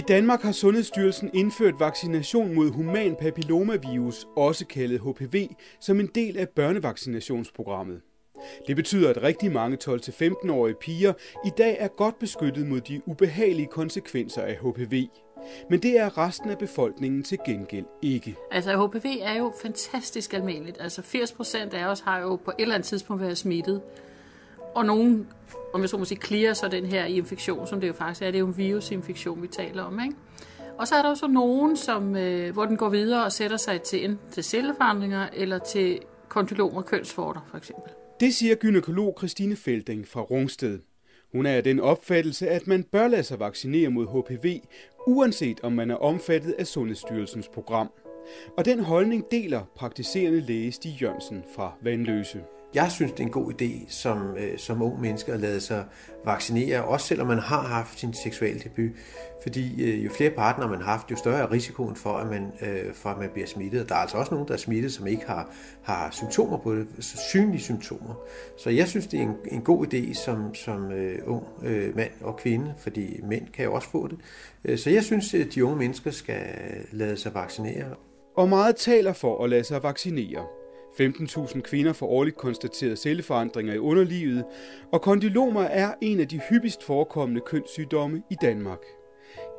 I Danmark har Sundhedsstyrelsen indført vaccination mod human papillomavirus, også kaldet HPV, som en del af børnevaccinationsprogrammet. Det betyder, at rigtig mange 12-15-årige piger i dag er godt beskyttet mod de ubehagelige konsekvenser af HPV. Men det er resten af befolkningen til gengæld ikke. Altså HPV er jo fantastisk almindeligt. Altså 80 procent af os har jo på et eller andet tidspunkt været smittet. Og nogen, om jeg så må sige, clear så den her infektion, som det jo faktisk er. Det er jo en virusinfektion, vi taler om. Ikke? Og så er der jo så nogen, som, øh, hvor den går videre og sætter sig til, enten til celleforandringer eller til kondylomer, kønsvorter for eksempel. Det siger gynekolog Christine Felding fra Rungsted. Hun er af den opfattelse, at man bør lade sig vaccinere mod HPV, uanset om man er omfattet af Sundhedsstyrelsens program. Og den holdning deler praktiserende læge Stig Jørgensen fra Vandløse. Jeg synes, det er en god idé som, øh, som ung menneske at lade sig vaccinere, også selvom man har haft sin seksuelle debut. Fordi øh, jo flere partnere man har haft, jo større er risikoen for, at man, øh, for, at man bliver smittet. Og Der er altså også nogen, der er smittet, som ikke har, har symptomer på det, synlige symptomer. Så jeg synes, det er en, en god idé som, som øh, ung øh, mand og kvinde, fordi mænd kan jo også få det. Øh, så jeg synes, at de unge mennesker skal lade sig vaccinere. Og meget taler for at lade sig vaccinere. 15.000 kvinder får årligt konstateret celleforandringer i underlivet, og kondylomer er en af de hyppigst forekommende kønssygdomme i Danmark.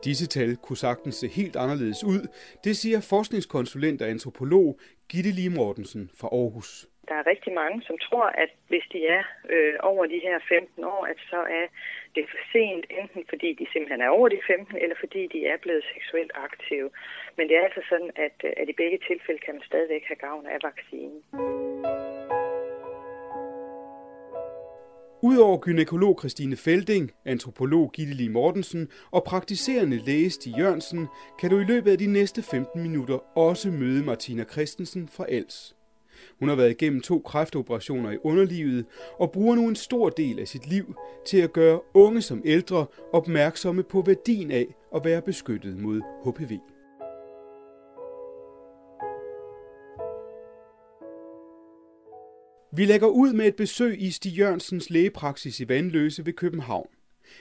Disse tal kunne sagtens se helt anderledes ud, det siger forskningskonsulent og antropolog Gitte Lee Mortensen fra Aarhus. Der er rigtig mange, som tror, at hvis de er øh, over de her 15 år, at så er det for sent, enten fordi de simpelthen er over de 15, eller fordi de er blevet seksuelt aktive. Men det er altså sådan, at, øh, at i begge tilfælde kan man stadigvæk have gavn af vaccinen. Udover gynekolog Christine Felding, antropolog Gitteli Mortensen og praktiserende læge Stig Jørgensen, kan du i løbet af de næste 15 minutter også møde Martina Christensen fra Els. Hun har været igennem to kræftoperationer i underlivet og bruger nu en stor del af sit liv til at gøre unge som ældre opmærksomme på værdien af at være beskyttet mod HPV. Vi lægger ud med et besøg i Stig Jørgensens lægepraksis i Vandløse ved København.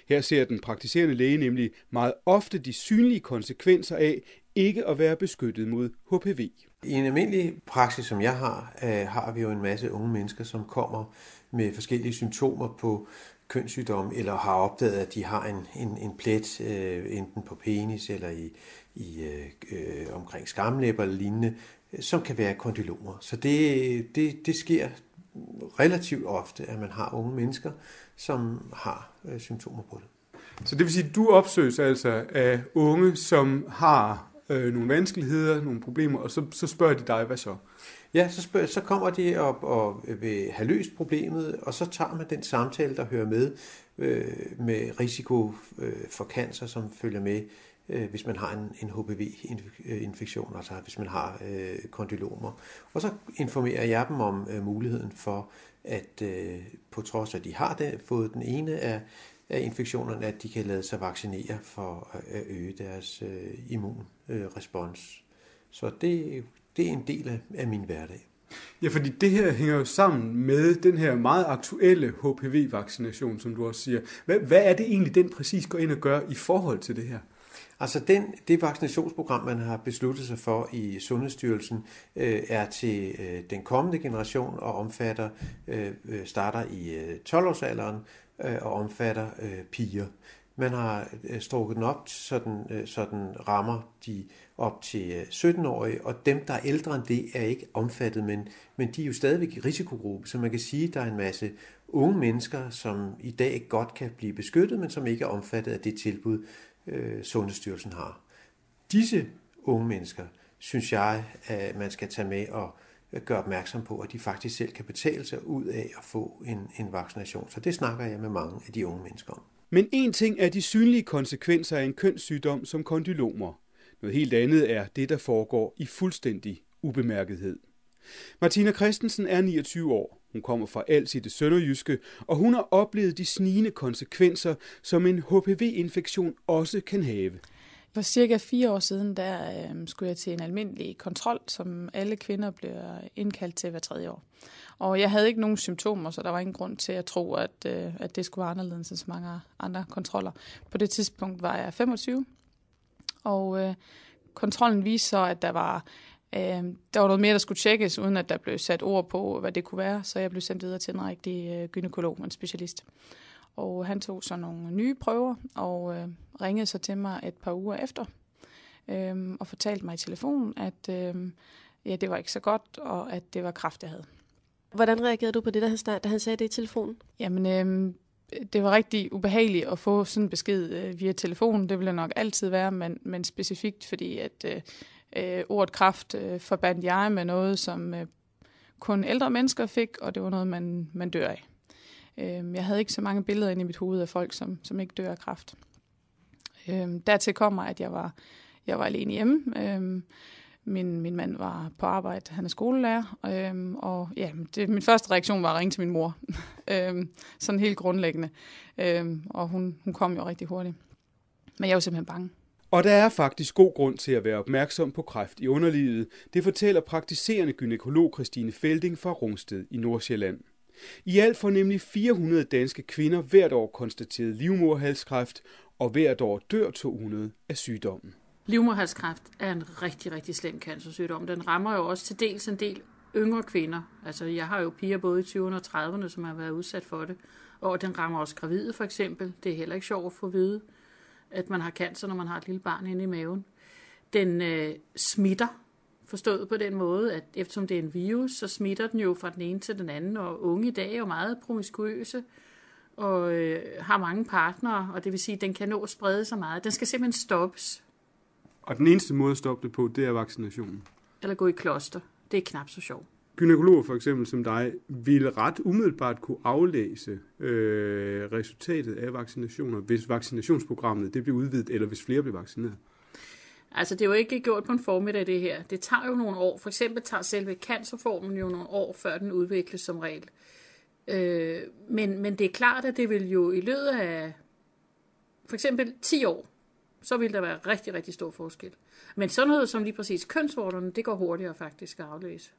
Her ser den praktiserende læge nemlig meget ofte de synlige konsekvenser af ikke at være beskyttet mod HPV. I en almindelig praksis, som jeg har, øh, har vi jo en masse unge mennesker, som kommer med forskellige symptomer på kønssygdom, eller har opdaget, at de har en, en, en plet, øh, enten på penis eller i, i øh, øh omkring skamlæber eller lignende, som kan være kondylomer. Så det, det, det sker relativt ofte, at man har unge mennesker, som har øh, symptomer på det. Så det vil sige, at du opsøges altså af unge, som har øh, nogle vanskeligheder, nogle problemer, og så, så spørger de dig, hvad så? Ja, så, spørger, så kommer de op og vil have løst problemet, og så tager man den samtale, der hører med, øh, med risiko øh, for cancer, som følger med, øh, hvis man har en, en HPV-infektion, altså hvis man har øh, kondylomer. Og så informerer jeg dem om øh, muligheden for, at øh, på trods af, at de har det, fået den ene af af infektionerne, at de kan lade sig vaccinere for at øge deres øh, immunrespons. Så det, det er en del af, af min hverdag. Ja, fordi det her hænger jo sammen med den her meget aktuelle HPV-vaccination, som du også siger. Hvad, hvad er det egentlig, den præcis går ind og gør i forhold til det her? Altså den, det vaccinationsprogram, man har besluttet sig for i Sundhedsstyrelsen, øh, er til øh, den kommende generation og omfatter, øh, øh starter i øh, 12-årsalderen øh, og omfatter øh, piger. Man har øh, strukket den op, så den, øh, så den rammer de op til øh, 17-årige, og dem, der er ældre end det, er ikke omfattet, men, men de er jo stadigvæk i risikogruppe, så man kan sige, at der er en masse unge mennesker, som i dag godt kan blive beskyttet, men som ikke er omfattet af det tilbud, øh, Sundhedsstyrelsen har. Disse unge mennesker, synes jeg, at man skal tage med og Øh, gør opmærksom på, at de faktisk selv kan betale sig ud af at få en, en vaccination. Så det snakker jeg med mange af de unge mennesker om. Men en ting er de synlige konsekvenser af en kønssygdom som kondylomer. Noget helt andet er det, der foregår i fuldstændig ubemærkethed. Martina Christensen er 29 år. Hun kommer fra alt i det sønderjyske, og hun har oplevet de snigende konsekvenser, som en HPV-infektion også kan have. For cirka fire år siden, der øh, skulle jeg til en almindelig kontrol, som alle kvinder bliver indkaldt til hver tredje år. Og jeg havde ikke nogen symptomer, så der var ingen grund til at tro, at, øh, at det skulle være anderledes end så mange andre kontroller. På det tidspunkt var jeg 25, Og øh, kontrollen viste så, at der var, øh, der var noget mere, der skulle tjekkes, uden at der blev sat ord på, hvad det kunne være. Så jeg blev sendt videre til en rigtig øh, gynekolog, en specialist. Og han tog så nogle nye prøver og øh, ringede så til mig et par uger efter øh, og fortalte mig i telefonen, at øh, ja, det var ikke så godt, og at det var kræft, jeg havde. Hvordan reagerede du på det, da han, da han sagde det i telefonen? Jamen, øh, det var rigtig ubehageligt at få sådan en besked øh, via telefon. Det vil det nok altid være, men, men specifikt fordi, at øh, øh, ordet kraft øh, forbandt jeg med noget, som øh, kun ældre mennesker fik, og det var noget, man, man dør af. Øh, jeg havde ikke så mange billeder inde i mit hoved af folk, som, som ikke dør af kræft. Øh, dertil kommer, at jeg var, jeg var alene hjemme. Øh, min, min mand var på arbejde, han er skolelærer, øhm, og ja, det, min første reaktion var at ringe til min mor. øhm, sådan helt grundlæggende. Øhm, og hun, hun kom jo rigtig hurtigt. Men jeg var simpelthen bange. Og der er faktisk god grund til at være opmærksom på kræft i underlivet. Det fortæller praktiserende gynekolog Christine Felding fra Rungsted i Nordsjælland. I alt får nemlig 400 danske kvinder hvert år konstateret livmoderhalskræft, og hvert år dør 200 af sygdommen. Livmoderhalskræft er en rigtig, rigtig slem cancersygdom. Den rammer jo også til dels en del yngre kvinder. Altså, jeg har jo piger både i 20'erne og 30'erne, som har været udsat for det. Og den rammer også gravide, for eksempel. Det er heller ikke sjovt at få at vide, at man har cancer, når man har et lille barn inde i maven. Den øh, smitter, forstået på den måde, at eftersom det er en virus, så smitter den jo fra den ene til den anden, og unge i dag er jo meget promiskuøse, og øh, har mange partnere, og det vil sige, at den kan nå at sprede sig meget. Den skal simpelthen stoppes. Og den eneste måde at stoppe det på, det er vaccinationen. Eller gå i kloster. Det er knap så sjovt. Gynækologer for eksempel som dig ville ret umiddelbart kunne aflæse øh, resultatet af vaccinationer, hvis vaccinationsprogrammet det bliver udvidet, eller hvis flere bliver vaccineret. Altså, det er jo ikke gjort på en formiddag, det her. Det tager jo nogle år. For eksempel tager selve cancerformen jo nogle år, før den udvikles som regel. Øh, men, men det er klart, at det vil jo i løbet af for eksempel 10 år, så vil der være rigtig, rigtig stor forskel. Men sådan noget som lige præcis kønsvorterne, det går hurtigere faktisk at aflæse.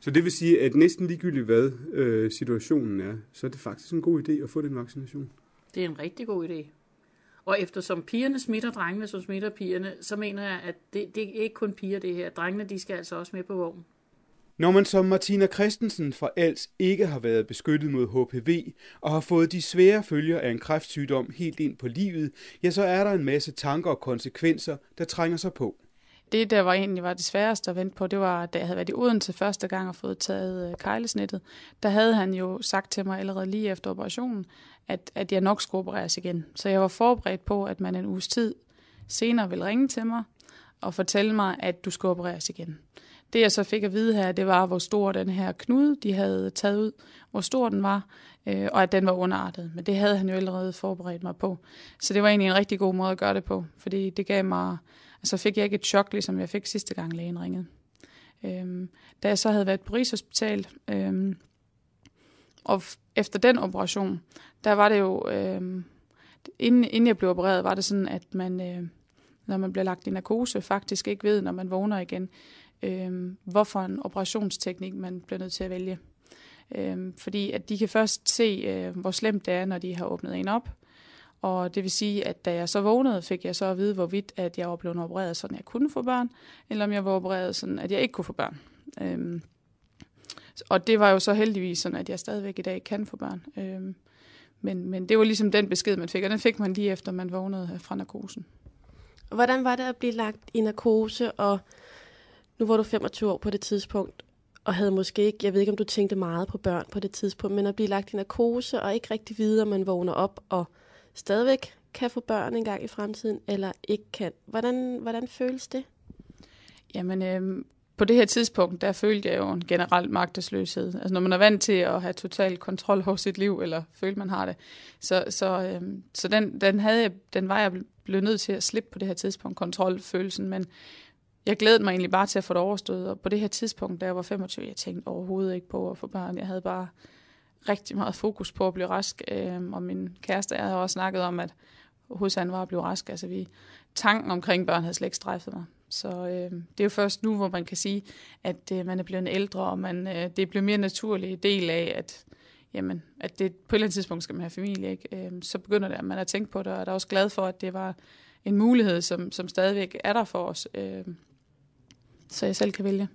Så det vil sige, at næsten ligegyldigt hvad øh, situationen er, så er det faktisk en god idé at få den vaccination? Det er en rigtig god idé. Og eftersom pigerne smitter drengene, som smitter pigerne, så mener jeg, at det, det er ikke kun piger det her. Drengene, de skal altså også med på vognen. Når man som Martina Christensen fra Als ikke har været beskyttet mod HPV og har fået de svære følger af en kræftsygdom helt ind på livet, ja, så er der en masse tanker og konsekvenser, der trænger sig på. Det, der var egentlig var det sværeste at vente på, det var, da jeg havde været i Odense første gang og fået taget øh, kejlesnittet. Der havde han jo sagt til mig allerede lige efter operationen, at, at jeg nok skulle opereres igen. Så jeg var forberedt på, at man en uges tid senere ville ringe til mig og fortælle mig, at du skulle opereres igen. Det jeg så fik at vide her, det var, hvor stor den her knude, de havde taget ud, hvor stor den var, øh, og at den var underartet. Men det havde han jo allerede forberedt mig på. Så det var egentlig en rigtig god måde at gøre det på, fordi det gav mig, altså fik jeg ikke et chok, ligesom jeg fik sidste gang lægen ringede. Øhm, da jeg så havde været på Rigshospital, øhm, og efter den operation, der var det jo, øhm, inden, inden jeg blev opereret, var det sådan, at man, øh, når man bliver lagt i narkose, faktisk ikke ved, når man vågner igen, øh, hvorfor en operationsteknik man bliver nødt til at vælge. Øh, fordi at de kan først se, øh, hvor slemt det er, når de har åbnet en op. Og det vil sige, at da jeg så vågnede, fik jeg så at vide, hvorvidt at jeg var blevet opereret, sådan at jeg kunne få børn, eller om jeg var opereret, sådan at jeg ikke kunne få børn. Øhm, og det var jo så heldigvis sådan, at jeg stadigvæk i dag kan få børn. Øhm, men, men det var ligesom den besked, man fik, og den fik man lige efter, man vågnede øh, fra narkosen. Hvordan var det at blive lagt i narkose, og nu var du 25 år på det tidspunkt, og havde måske ikke, jeg ved ikke, om du tænkte meget på børn på det tidspunkt, men at blive lagt i narkose og ikke rigtig vide, om man vågner op og stadigvæk kan få børn en gang i fremtiden, eller ikke kan. Hvordan, hvordan føles det? Jamen, øh, på det her tidspunkt, der følte jeg jo en generel magtesløshed. Altså når man er vant til at have total kontrol over sit liv, eller føler man har det. Så, så, øh, så den, den, havde jeg, den var jeg blevet nødt til at slippe på det her tidspunkt, kontrolfølelsen. Men, jeg glædede mig egentlig bare til at få det overstået, og på det her tidspunkt, da jeg var 25, jeg tænkte overhovedet ikke på at få børn. Jeg havde bare rigtig meget fokus på at blive rask, øh, og min kæreste jeg havde også snakket om, at hos han var at blive rask. Altså vi, tanken omkring børn havde slet ikke strejfet mig. Så øh, det er jo først nu, hvor man kan sige, at øh, man er blevet ældre, og man, øh, det bliver mere naturlig del af, at, jamen, at det, på et eller andet tidspunkt skal man have familie. Ikke? Øh, så begynder det, at man har tænkt på det, og er også glad for, at det var en mulighed, som, som stadigvæk er der for os, øh, så jeg selv kan vælge.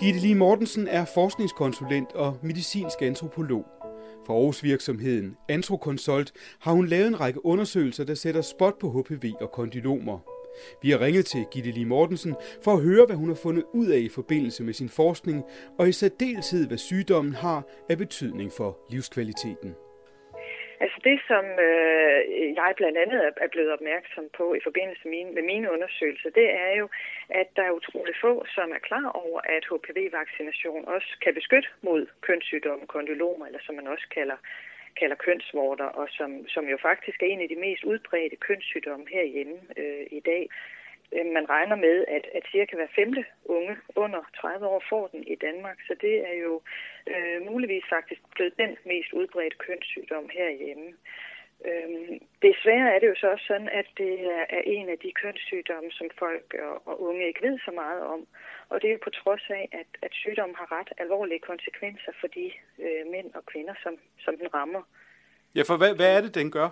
Gitte Lee Mortensen er forskningskonsulent og medicinsk antropolog. For Aarhus virksomheden Antroconsult har hun lavet en række undersøgelser, der sætter spot på HPV og kondylomer. Vi har ringet til Gitte Lee Mortensen for at høre, hvad hun har fundet ud af i forbindelse med sin forskning, og i særdeleshed, hvad sygdommen har af betydning for livskvaliteten. Altså det, som øh, jeg blandt andet er blevet opmærksom på i forbindelse med mine, med mine undersøgelser, det er jo, at der er utrolig få, som er klar over, at HPV-vaccination også kan beskytte mod kønssygdomme, kondylomer, eller som man også kalder kalder kønsvorter, og som, som jo faktisk er en af de mest udbredte kønssygdomme herhjemme øh, i dag. Øh, man regner med, at, at cirka hver femte unge under 30 år får den i Danmark, så det er jo øh, muligvis faktisk blevet den mest udbredte kønssygdom herhjemme. Øhm, desværre er det jo så også sådan, at det er en af de kønssygdomme, som folk og, og unge ikke ved så meget om. Og det er jo på trods af, at, at sygdommen har ret alvorlige konsekvenser for de øh, mænd og kvinder, som, som den rammer. Ja, for hvad, hvad er det, den gør?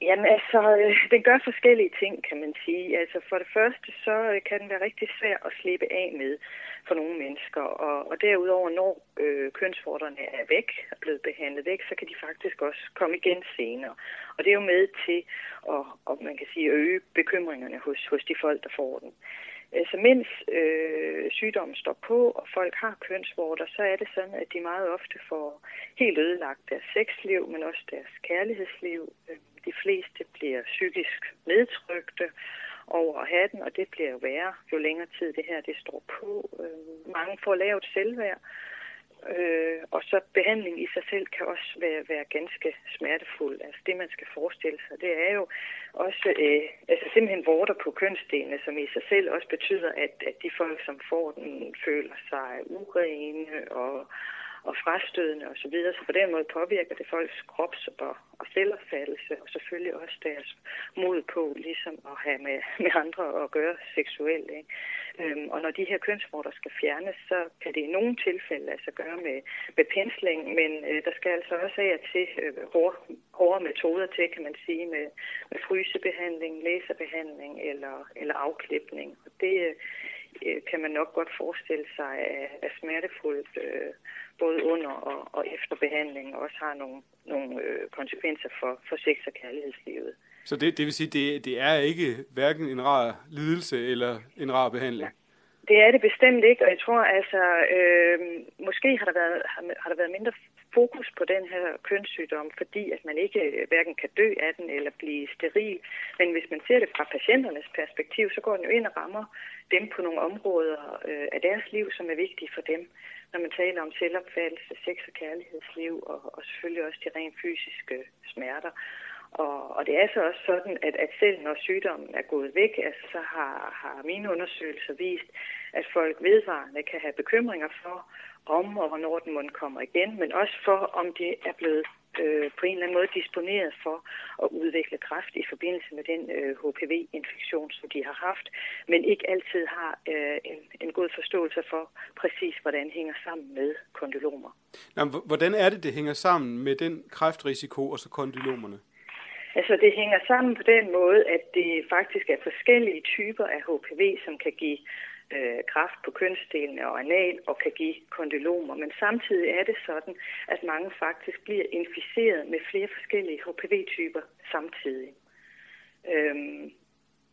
Jamen altså, øh, den gør forskellige ting, kan man sige. Altså for det første, så øh, kan den være rigtig svær at slippe af med for nogle mennesker. Og, og derudover, når øh, kønsforderne er væk, er blevet behandlet væk, så kan de faktisk også komme igen senere. Og det er jo med til at, og man kan sige, øge bekymringerne hos, hos de folk, der får den. Så mens øh, sygdommen står på, og folk har kønsvorter, så er det sådan, at de meget ofte får helt ødelagt deres sexliv, men også deres kærlighedsliv. Øh, de fleste bliver psykisk nedtrykte over at have den, og det bliver jo værre, jo længere tid det her det står på. Øh, mange får lavet selvværd, Øh, og så behandling i sig selv kan også være, være ganske smertefuld. Altså det, man skal forestille sig, det er jo også øh, altså simpelthen vorter på kønsdelene, som i sig selv også betyder, at, at de folk, som får den, føler sig urene og, og frastødende osv. Så, videre. så på den måde påvirker det folks krops- og, og selvopfattelse, og selvfølgelig også deres mod på ligesom at have med, med andre at gøre seksuelt. Ikke? Øhm, og når de her kønsmorder skal fjernes, så kan det i nogle tilfælde altså gøre med, med pensling, men øh, der skal altså også af til øh, hårde, hårde metoder til, kan man sige, med, med frysebehandling, laserbehandling eller, eller afklipning. Og det øh, kan man nok godt forestille sig er, er smertefuldt. Øh, både under og, og efter behandlingen også har nogle, nogle øh, konsekvenser for, for sex- og kærlighedslivet. Så det, det vil sige, det, det er ikke hverken en rar lidelse eller en rar behandling? Ja. Det er det bestemt ikke, og jeg tror altså, øh, måske har der, været, har, har der været mindre fokus på den her kønssygdom, fordi at man ikke øh, hverken kan dø af den eller blive steril. Men hvis man ser det fra patienternes perspektiv, så går den jo ind og rammer dem på nogle områder øh, af deres liv, som er vigtige for dem når man taler om selvopfattelse, sex og kærlighedsliv, og, og selvfølgelig også de rent fysiske smerter. Og, og det er så også sådan, at, at selv når sygdommen er gået væk, altså, så har, har mine undersøgelser vist, at folk vedvarende kan have bekymringer for, om og hvornår den måtte kommer igen, men også for, om de er blevet øh, på en eller anden måde disponeret for at udvikle kræft i forbindelse med den øh, HPV-infektion, som de har haft, men ikke altid har øh, en, en god forståelse for præcis, hvordan det hænger sammen med kondylomer. Jamen, hvordan er det, det hænger sammen med den kræftrisiko og så kondylomerne? Altså det hænger sammen på den måde, at det faktisk er forskellige typer af HPV, som kan give øh, kraft på kønsdelene og anal og kan give kondylomer. Men samtidig er det sådan, at mange faktisk bliver inficeret med flere forskellige HPV-typer samtidig. Øhm,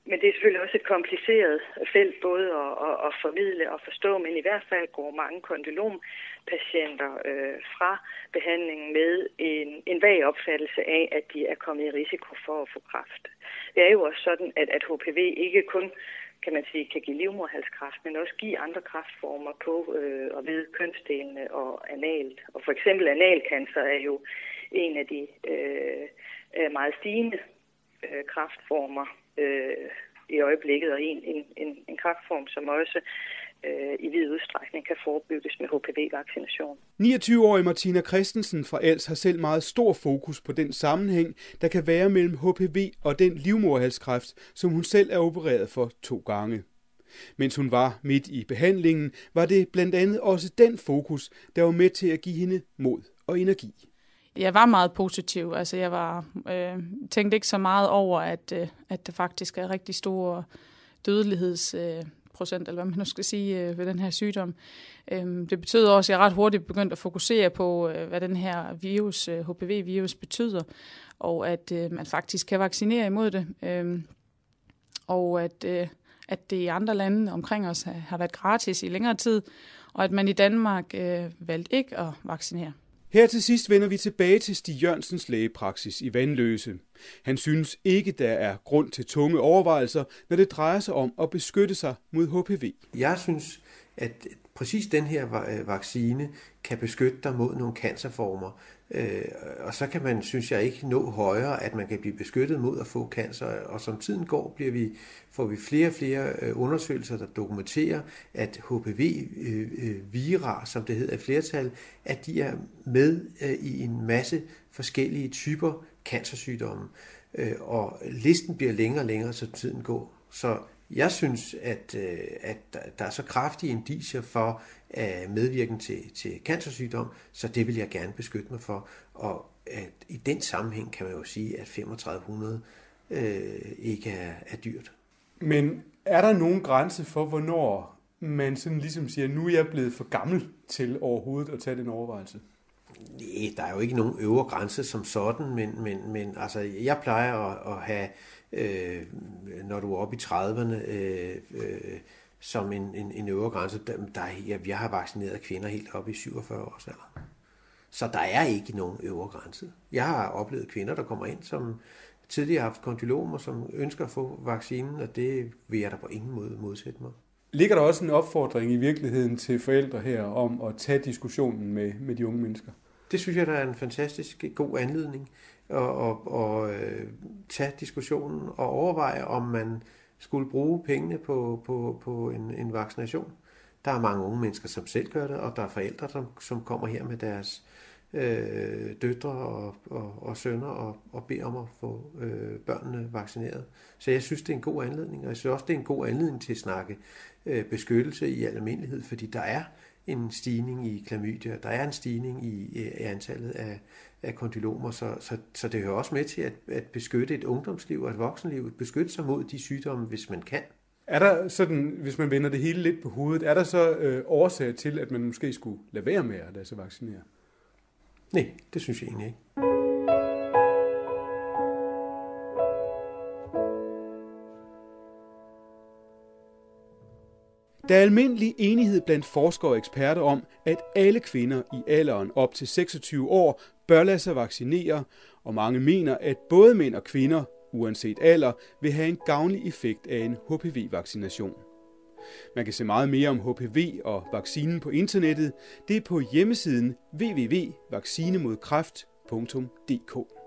men det er selvfølgelig også et kompliceret felt både at, at, at formidle og forstå, men i hvert fald går mange kondylompatienter øh, fra behandlingen med en, en vag opfattelse af, at de er kommet i risiko for at få kræft. Det er jo også sådan, at, at HPV ikke kun kan man sige, kan give livmorhalskræft, men også give andre kræftformer på øh, og ved kønsdelene og analt. Og for eksempel analkancer er jo en af de øh, øh, meget stigende øh, kræftformer øh, i øjeblikket, og en, en, en, en kræftform, som også øh, i vid udstrækning kan forebygges med HPV-vaccination. 29-årige Martina Christensen fra Els har selv meget stor fokus på den sammenhæng, der kan være mellem HPV og den livmorhalskræft, som hun selv er opereret for to gange. Mens hun var midt i behandlingen, var det blandt andet også den fokus, der var med til at give hende mod og energi. Jeg var meget positiv. Altså, jeg var, øh, tænkte ikke så meget over, at, øh, at der faktisk er rigtig store dødelighedsprocent, øh, procent, eller hvad man nu skal sige, øh, ved den her sygdom. Øhm, det betød også, at jeg ret hurtigt begyndte at fokusere på, øh, hvad den her virus, øh, HPV-virus, betyder, og at man faktisk kan vaccinere imod det. Øhm, og at, at det i andre lande omkring os har været gratis i længere tid, og at man i Danmark valgte ikke at vaccinere. Her til sidst vender vi tilbage til Stig Jørgensens lægepraksis i Vandløse. Han synes ikke, der er grund til tunge overvejelser, når det drejer sig om at beskytte sig mod HPV. Jeg synes, at præcis den her øh, vaccine kan beskytte dig mod nogle cancerformer. Øh, og så kan man, synes jeg, ikke nå højere, at man kan blive beskyttet mod at få cancer. Og som tiden går, bliver vi, får vi flere og flere øh, undersøgelser, der dokumenterer, at HPV-vira, øh, som det hedder i flertal, at de er med i en masse forskellige typer cancersygdomme. Og listen bliver længere og længere, som tiden går. Så jeg synes, at, øh, at der er så kraftige indicier for uh, medvirken til, til cancersygdom, så det vil jeg gerne beskytte mig for. Og at i den sammenhæng kan man jo sige, at 3500 uh, ikke er, er dyrt. Men er der nogen grænse for, hvornår man sådan ligesom siger, nu er jeg blevet for gammel til overhovedet at tage den overvejelse? Nej, der er jo ikke nogen øvre grænse som sådan, men, men, men altså, jeg plejer at, at have øh, når du er oppe i 30'erne, øh, øh, som en, en, en øvre grænse. Der, der, ja, jeg har vaccineret kvinder helt op i 47 års alder. Så der er ikke nogen øvre grænse. Jeg har oplevet kvinder, der kommer ind, som tidligere har haft kondylomer, som ønsker at få vaccinen, og det vil jeg da på ingen måde modsætte mig. Ligger der også en opfordring i virkeligheden til forældre her om at tage diskussionen med, med de unge mennesker? Det synes jeg, der er en fantastisk god anledning og, og, og øh, tage diskussionen og overveje, om man skulle bruge pengene på, på, på en, en vaccination. Der er mange unge mennesker, som selv gør det, og der er forældre, som, som kommer her med deres øh, døtre og, og, og sønner og, og beder om at få øh, børnene vaccineret. Så jeg synes, det er en god anledning, og jeg synes også, det er en god anledning til at snakke øh, beskyttelse i almindelighed, fordi der er en stigning i klamydia, der er en stigning i, øh, i antallet af, af kondylomer, så, så, så det hører også med til at, at beskytte et ungdomsliv og et voksenliv, beskytte sig mod de sygdomme, hvis man kan. Er der sådan, hvis man vender det hele lidt på hovedet, er der så øh, årsag til, at man måske skulle lade være med at lade sig vaccinere? Nej, det synes jeg egentlig ikke. Der er almindelig enighed blandt forskere og eksperter om, at alle kvinder i alderen op til 26 år bør lade sig vaccinere, og mange mener, at både mænd og kvinder, uanset alder, vil have en gavnlig effekt af en HPV-vaccination. Man kan se meget mere om HPV og vaccinen på internettet. Det er på hjemmesiden www.vaccinemodkræft.dk.